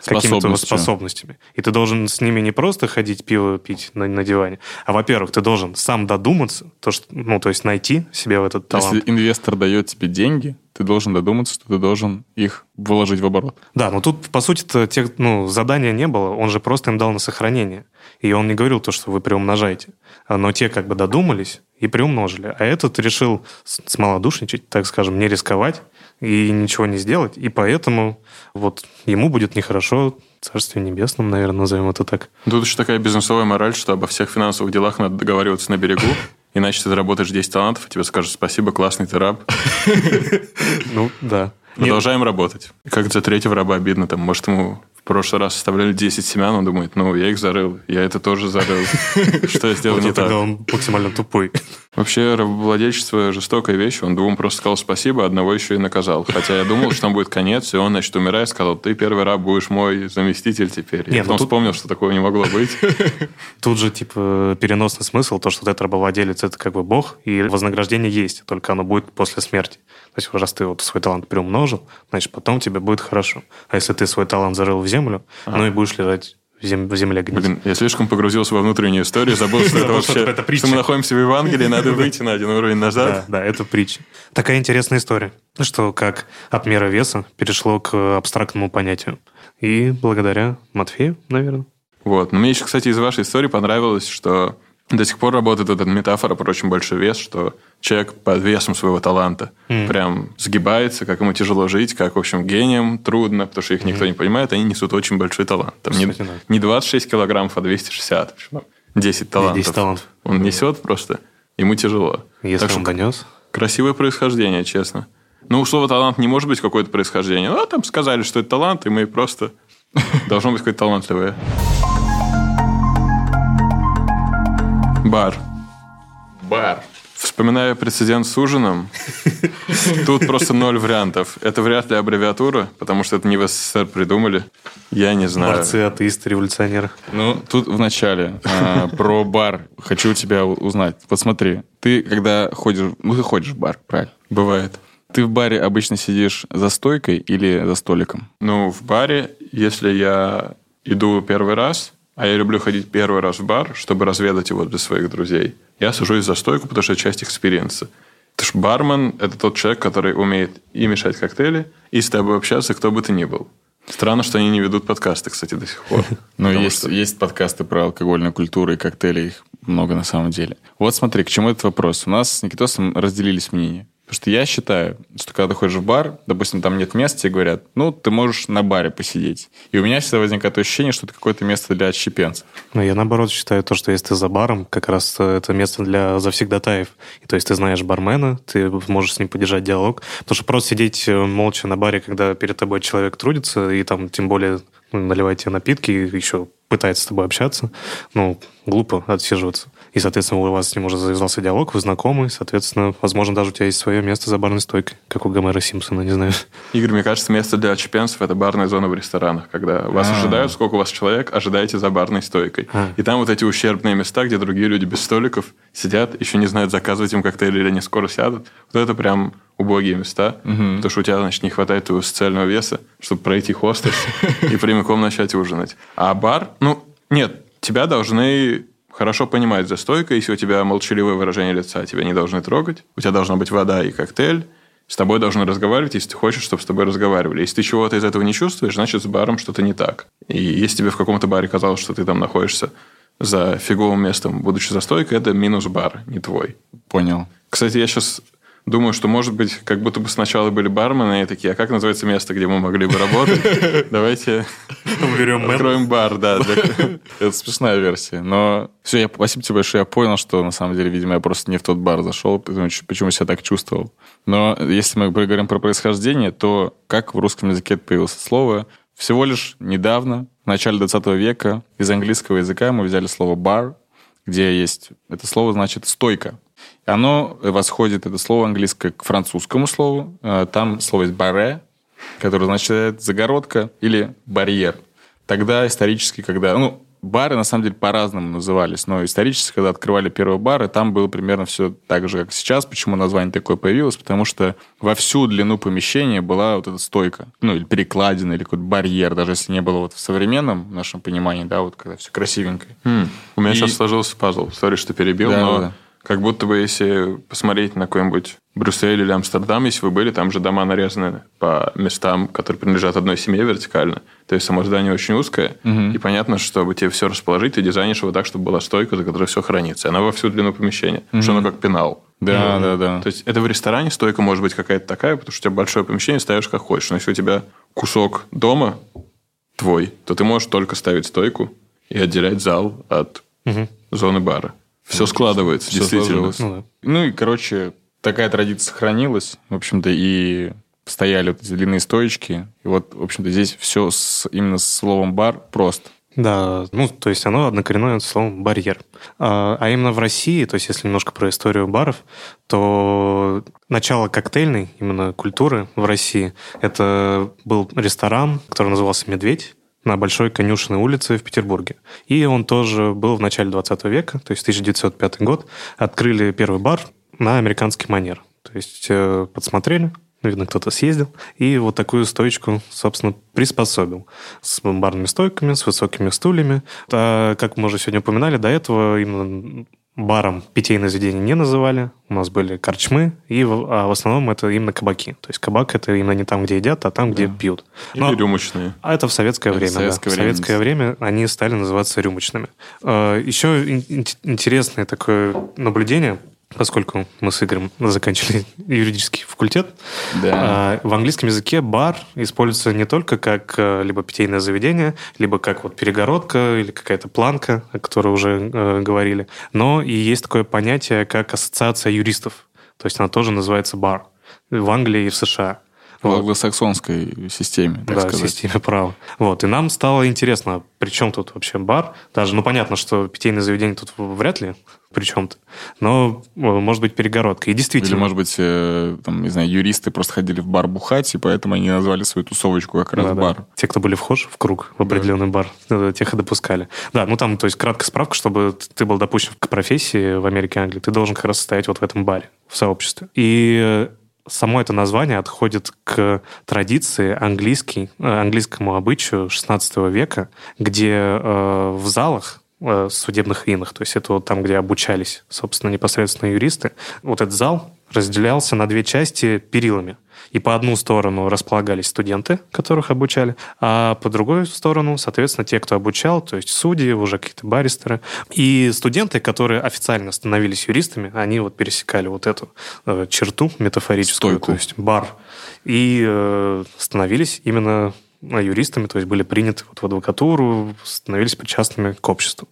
какими-то способностями. И ты должен с ними не просто ходить пиво пить на, на диване, а, во-первых, ты должен сам додуматься, то, что, ну, то есть найти себе в этот талант. Если инвестор дает тебе деньги, ты должен додуматься, что ты должен их вложить в оборот. Да, но тут, по сути, тех, ну, задания не было, он же просто им дал на сохранение. И он не говорил то, что вы приумножаете. Но те как бы додумались и приумножили. А этот решил смолодушничать, так скажем, не рисковать и ничего не сделать. И поэтому вот ему будет нехорошо, Царствие Небесном, наверное, назовем это так. Тут еще такая бизнесовая мораль, что обо всех финансовых делах надо договариваться на берегу, иначе ты заработаешь 10 талантов, и тебе скажут спасибо, классный ты раб. Ну, да. Продолжаем работать. Как за третьего раба обидно, там, может, ему прошлый раз оставляли 10 семян, он думает, ну, я их зарыл, я это тоже зарыл. Что я сделал не так? он максимально тупой. Вообще, рабовладельчество жестокая вещь. Он двум просто сказал спасибо, одного еще и наказал. Хотя я думал, что там будет конец, и он, значит, умирая, сказал, ты первый раб будешь мой заместитель теперь. Я потом вспомнил, что такого не могло быть. Тут же, типа, переносный смысл, то, что этот рабовладелец, это как бы бог, и вознаграждение есть, только оно будет после смерти. То есть, раз ты вот свой талант приумножил, значит, потом тебе будет хорошо. А если ты свой талант зарыл в землю, а. ну и будешь лежать в, зем, в земле гнить. Блин, я слишком погрузился во внутреннюю историю, забыл, что это вообще... Что мы находимся в Евангелии, надо выйти на один уровень назад. Да, да, это притча. Такая интересная история, что как от мера веса перешло к абстрактному понятию. И благодаря Матфею, наверное. Вот. Но мне еще, кстати, из вашей истории понравилось, что до сих пор работает эта метафора про очень большой вес, что человек под весом своего таланта mm. прям сгибается, как ему тяжело жить, как, в общем, гением трудно, потому что их никто mm. не понимает, они несут очень большой талант. Там не, не 26 килограммов, а 260. 10 талантов. 10 талантов. Он несет просто, ему тяжело. Если так он что, донес? Красивое происхождение, честно. Ну, слово талант не может быть какое-то происхождение. Ну, а там сказали, что это талант, и мы просто... Должно быть какое-то талантливое. Бар. Бар. Вспоминая прецедент с ужином, тут просто ноль вариантов. Это вряд ли аббревиатура, потому что это не в СССР придумали. Я не знаю. Борцы, атеисты, революционеры. Ну, тут в начале а, про бар хочу тебя узнать. Вот смотри, ты когда ходишь... Ну, ты ходишь в бар, правильно? Бывает. Ты в баре обычно сидишь за стойкой или за столиком? Ну, в баре, если я иду первый раз, а я люблю ходить первый раз в бар, чтобы разведать его для своих друзей. Я сажусь за стойку, потому что это часть experience а. Потому что бармен – это тот человек, который умеет и мешать коктейли, и с тобой общаться, кто бы ты ни был. Странно, что они не ведут подкасты, кстати, до сих пор. Но есть, что... есть подкасты про алкогольную культуру и коктейли, их много на самом деле. Вот смотри, к чему этот вопрос. У нас с Никитосом разделились мнения. Потому что я считаю, что когда ты ходишь в бар, допустим, там нет места, тебе говорят, ну, ты можешь на баре посидеть. И у меня всегда возникает ощущение, что это какое-то место для отщепенцев. Ну, я наоборот считаю то, что если ты за баром, как раз это место для завсегдатаев. И то есть ты знаешь бармена, ты можешь с ним поддержать диалог. Потому что просто сидеть э, молча на баре, когда перед тобой человек трудится, и там тем более ну, наливает тебе напитки, и еще пытается с тобой общаться, ну, глупо отсиживаться. И, соответственно, у вас с ним уже завязался диалог, вы знакомы, соответственно, возможно, даже у тебя есть свое место за барной стойкой, как у Гомера Симпсона, не знаю. Игорь, мне кажется, место для чепенцев – это барная зона в ресторанах, когда вас А. ожидают, сколько у вас человек, ожидаете за барной стойкой. А. И там вот эти ущербные места, где другие люди без столиков сидят, еще не знают, заказывать им коктейль или они скоро сядут. Вот это прям убогие места, потому что у тебя, значит, не хватает твоего социального веса, чтобы пройти хостес и прямиком начать ужинать. А бар, ну, нет, тебя должны хорошо понимать за стойкой, если у тебя молчаливое выражение лица, тебя не должны трогать, у тебя должна быть вода и коктейль, с тобой должны разговаривать, если ты хочешь, чтобы с тобой разговаривали. Если ты чего-то из этого не чувствуешь, значит, с баром что-то не так. И если тебе в каком-то баре казалось, что ты там находишься за фиговым местом, будучи за стойкой, это минус бар, не твой. Понял. Кстати, я сейчас думаю, что, может быть, как будто бы сначала были бармены и такие, а как называется место, где мы могли бы работать? Давайте откроем бар, да. Это смешная версия. Но все, я, спасибо тебе большое. Я понял, что на самом деле, видимо, я просто не в тот бар зашел, почему себя так чувствовал. Но если мы говорим про происхождение, то как в русском языке появилось слово? Всего лишь недавно, в начале 20 века, из английского языка мы взяли слово «бар», где есть... Это слово значит «стойка». Оно восходит, это слово английское, к французскому слову. Э, Там слово есть «баре», которое означает «загородка» или «барьер». Тогда исторически, когда... Ну, бары, на самом деле, по-разному назывались, но исторически, когда открывали первые бары, там было примерно все так же, как сейчас. Почему название такое появилось? Потому что во всю длину помещения была вот эта стойка, ну, или перекладина, или какой-то барьер, даже если не было вот в современном нашем понимании, да, вот когда все красивенько. М, У меня И- сейчас сложился пазл. Сори, что перебил, Да, но да. Как будто бы если посмотреть на какой-нибудь Брюссель или Амстердам, если вы были, там же дома нарезаны по местам, которые принадлежат одной семье вертикально. То есть само здание очень узкое, и понятно, что чтобы тебе все расположить, ты дизайнишь его так, чтобы была стойка, за которой все хранится. Она во всю длину помещения, потому что оно как пенал. Да, да, да. То есть это в ресторане стойка может быть какая-то такая, потому что у тебя большое помещение, ставишь как хочешь. Но если у тебя кусок дома твой, то ты можешь только ставить стойку и отделять зал от зоны бара. Все складывается, Всё действительно. Ну да. Ну и, короче, такая традиция сохранилась, в общем-то, и стояли вот эти длинные стоечки. И вот, в общем-то, здесь все с, именно с словом «бар» просто. Да, ну, то есть оно однокоренное словом барьер. А, а именно в России, то есть если немножко про историю баров, то начало коктейльной именно культуры в России, это был ресторан, который назывался «Медведь», на Большой Конюшенной улице в Петербурге. И он тоже был в начале 20 века, то есть 1905 год. Открыли первый бар на американский манер. То есть э, подсмотрели, видно, кто-то съездил, и вот такую стоечку, собственно, приспособил. С барными стойками, с высокими стульями. А, как мы уже сегодня упоминали, до этого именно баром питейные заведения не называли. У нас были корчмы, и в, а в основном это именно кабаки. То есть кабак это именно не там, где едят, а там, где пьют. Или Но- рюмочные. а это в советское Это в время, советское да. время. В советское время они стали называться рюмочными. Э, Еще ин- ин- интересное такое наблюдение, поскольку мы с Игорем заканчивали юридический факультет. Да. э, В английском языке бар используется не только как э, либо питейное заведение, либо как вот перегородка или какая-то планка, о которой уже э, говорили, но и есть такое понятие, как ассоциация юристов. То есть она тоже называется бар в Англии и в США. В Вот. англосаксонской системе, так да, сказать. системе права. Вот. И нам стало интересно, при чем тут вообще бар? Даже, ну, понятно, что питейное заведение тут вряд ли при чем-то, но, э, может быть, перегородка. И Или, действительно... может быть, э, там, не знаю, юристы просто ходили в бар бухать, и поэтому они назвали свою тусовочку как раз Да-да. бар. Те, кто были вхож в круг, в определенный бар, э, тех и допускали. Да, ну там, то есть, краткая справка, чтобы ты был допущен к профессии в Америке и Англии, ты должен как раз состоять вот в этом баре, в сообществе. И э, само это название отходит к традиции английский, английскому обычаю 16 века, где э, в залах судебных инах, то есть это вот там, где обучались, собственно, непосредственно юристы, вот этот зал разделялся на две части перилами. И по одну сторону располагались студенты, которых обучали, а по другую сторону, соответственно, те, кто обучал, то есть судьи, уже какие-то баристеры. И студенты, которые официально становились юристами, они вот пересекали вот эту э, черту метафорическую, Стойку. то есть бар, и э, становились именно э, юристами, то есть были приняты вот в адвокатуру, становились причастными к обществу.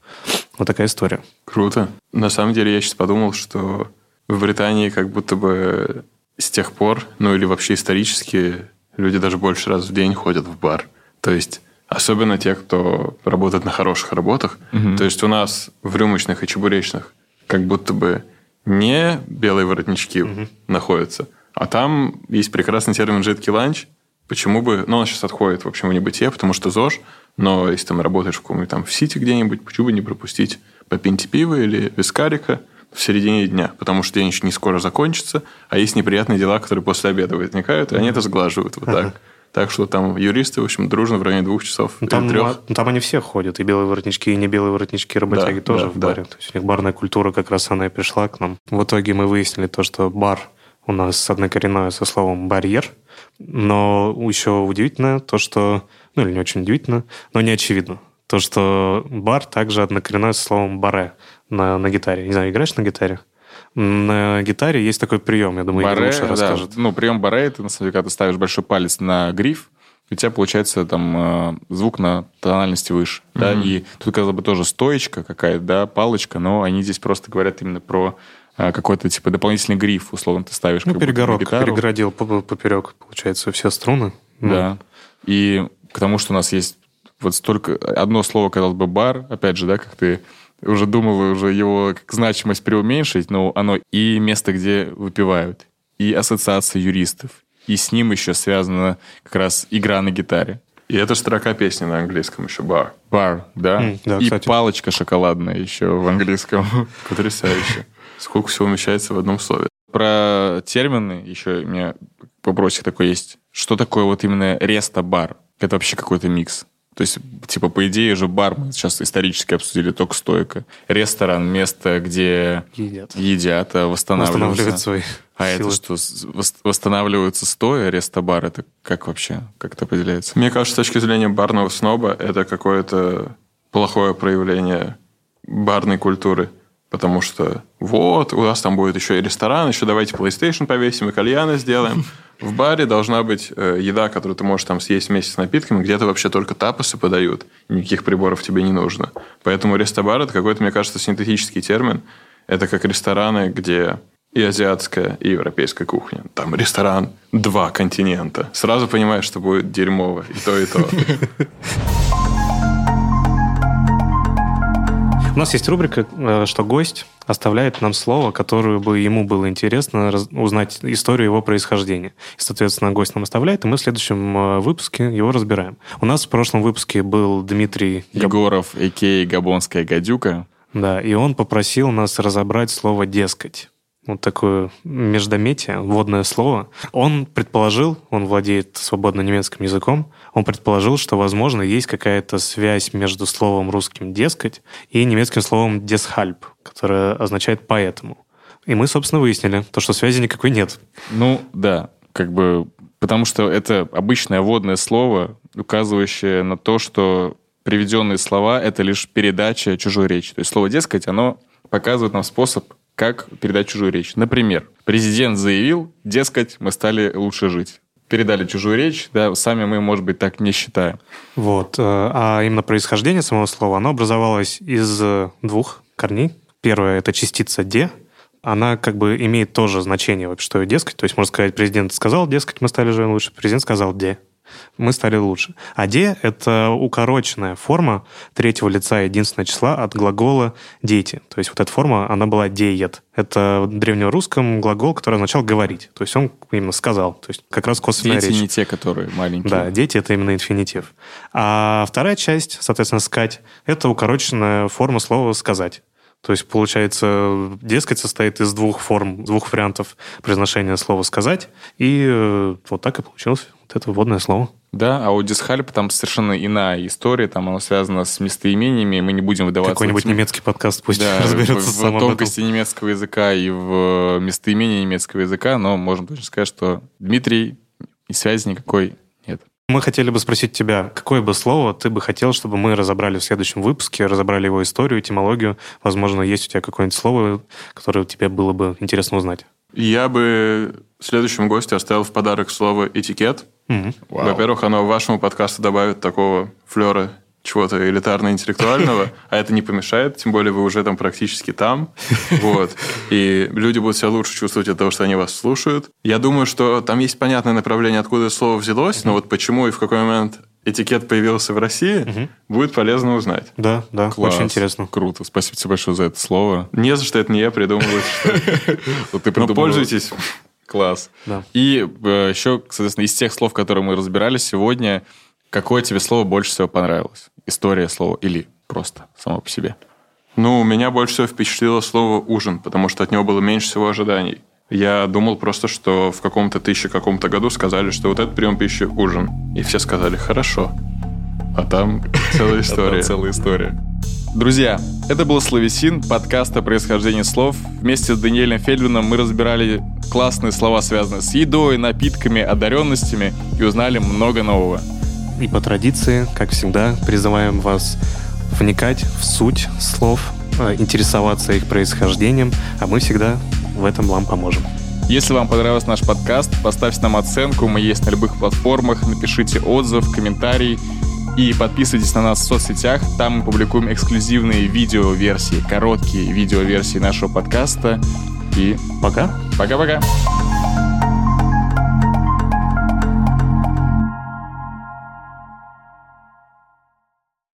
Вот такая история. Круто. На самом деле, я сейчас подумал, что в Британии как будто бы с тех пор, ну или вообще исторически, люди даже больше раз в день ходят в бар. То есть особенно те, кто работает на хороших работах. То есть у нас в рюмочных и чебуречных как будто бы не белые воротнички угу. находятся, а там есть прекрасный термин «жидкий ланч». Почему бы... Ну, он сейчас отходит, в общем, в небытие, потому что ЗОЖ, но если там работаешь в каком-нибудь там в Сити где-нибудь, почему бы не пропустить по пинте пива или вискарика в середине дня, потому что день еще не скоро закончится, а есть неприятные дела, которые после обеда возникают, и они это сглаживают вот так. Так что там юристы, в общем, дружно в районе двух часов ну, там, трех. Ну, там они все ходят, и белые воротнички, и не белые воротнички работяги да, тоже да, в баре. Да. То есть у них барная культура как раз она и пришла к нам. В итоге мы выяснили то, что бар у нас однокоренное со словом «барьер», но еще удивительно то, что... Ну, или не очень удивительно, но не очевидно. То, что бар также однокоренное со словом «баре» на, на гитаре. Не знаю, играешь на гитаре? На гитаре есть такой прием, я думаю, баре, лучше да. расскажет. Ну, прием баре, это, на самом деле, когда ты ставишь большой палец на гриф, у тебя получается там э, звук на тональности выше. Mm-hmm. Да? И тут, казалось бы, тоже стоечка какая-то, да, палочка, но они здесь просто говорят именно про какой-то типа дополнительный гриф, условно, ты ставишь. Ну, перегородку, перегородил поперек, получается, все струны. Да. Ну. И к тому, что у нас есть вот столько... Одно слово, казалось бы, бар, опять же, да, как ты уже думал уже его как значимость преуменьшить, но оно и место, где выпивают, и ассоциация юристов, и с ним еще связана как раз игра на гитаре. И это строка песни на английском еще бар. Бар, да. Mm, да и кстати. палочка шоколадная еще в английском. Потрясающе. Сколько всего умещается в одном слове. Про термины еще у меня вопросик такой есть. Что такое вот именно реста-бар? Это вообще какой-то микс. То есть, типа, по идее же бар, мы сейчас исторически обсудили только стойка. Ресторан, место, где едят, едят а восстанавливаются. Восстанавливают свои А силы. это что, восстанавливаются стоя, рестобар? Это как вообще, как это определяется? Мне кажется, с точки зрения барного сноба, это какое-то плохое проявление барной культуры. Потому что вот, у нас там будет еще и ресторан, еще давайте PlayStation повесим и кальяны сделаем. В баре должна быть э, еда, которую ты можешь там съесть вместе с напитками, где-то вообще только тапосы подают, никаких приборов тебе не нужно. Поэтому рестобар – это какой-то, мне кажется, синтетический термин. Это как рестораны, где и азиатская, и европейская кухня. Там ресторан два континента. Сразу понимаешь, что будет дерьмово и то, и то. У нас есть рубрика, э, что гость оставляет нам слово, которое бы ему было интересно узнать историю его происхождения. И, соответственно, гость нам оставляет, и мы в следующем э, выпуске его разбираем. У нас в прошлом выпуске был Дмитрий... Егоров, а.к.а. Габонская гадюка. Да, и он попросил нас разобрать слово «дескать» вот такое междометие, вводное слово. Он предположил, он владеет свободно немецким языком, он предположил, что, возможно, есть какая-то связь между словом русским «дескать» и немецким словом «deshalb», которое означает «поэтому». И мы, собственно, выяснили, то, что связи никакой нет. Ну, да, как бы, потому что это обычное вводное слово, указывающее на то, что приведенные слова — это лишь передача чужой речи. То есть слово «дескать», оно показывает нам способ как передать чужую речь. Например, президент заявил, дескать, мы стали лучше жить. Передали чужую речь, да, сами мы, может быть, так не считаем. Вот. Э, а именно происхождение самого слова, оно образовалось из двух корней. Первое — это частица «де», она как бы имеет тоже значение, что дескать. То есть, можно сказать, президент сказал, дескать, мы стали жить лучше. Президент сказал, де мы стали лучше. А де — это укороченная форма третьего лица единственного числа от глагола «дети». То есть вот эта форма, она была «деет». Это в древнерусском глагол, который означал «говорить». То есть он именно сказал. То есть как раз косвенная дети речь. не те, которые маленькие. Да, дети — это именно инфинитив. А вторая часть, соответственно, «скать» — это укороченная форма слова «сказать». То есть, получается, дескать состоит из двух форм, двух вариантов произношения слова «сказать», и э, вот так и получилось вот это вводное слово. Да, а у Дисхальп там совершенно иная история, там оно связано с местоимениями, мы не будем выдаваться... Какой-нибудь этим... немецкий подкаст пусть да, разберется в, в тонкости немецкого языка и в местоимении немецкого языка, но можно точно сказать, что Дмитрий и связи никакой мы хотели бы спросить тебя, какое бы слово ты бы хотел, чтобы мы разобрали в следующем выпуске, разобрали его историю, этимологию. Возможно, есть у тебя какое-нибудь слово, которое тебе было бы интересно узнать. Я бы следующему гостю оставил в подарок слово «этикет». Угу. Во-первых, оно вашему подкасту добавит такого флера чего-то элитарно-интеллектуального, а это не помешает, тем более вы уже там практически там, вот, и люди будут себя лучше чувствовать от того, что они вас слушают. Я думаю, что там есть понятное направление, откуда это слово взялось, но вот почему и в какой момент этикет появился в России, угу. будет полезно узнать. Да, да, Класс. очень интересно. Круто, спасибо тебе большое за это слово. Не за что, это не я придумал. Ну, пользуйтесь. Класс. И э, еще, соответственно, из тех слов, которые мы разбирали сегодня, какое тебе слово больше всего понравилось? История слова или просто само по себе? Ну, меня больше всего впечатлило слово «ужин», потому что от него было меньше всего ожиданий. Я думал просто, что в каком-то тысяче каком-то году сказали, что вот этот прием пищи – ужин. И все сказали «хорошо». А там целая история. целая история. Друзья, это был Словесин, подкаст о происхождении слов. Вместе с Даниэлем Фельдманом мы разбирали классные слова, связанные с едой, напитками, одаренностями и узнали много нового. И по традиции, как всегда, призываем вас вникать в суть слов, э, интересоваться их происхождением, а мы всегда в этом вам поможем. Если вам понравился наш подкаст, поставьте нам оценку, мы есть на любых платформах, напишите отзыв, комментарий и подписывайтесь на нас в соцсетях, там мы публикуем эксклюзивные видео-версии, короткие видео-версии нашего подкаста. И пока. Пока-пока.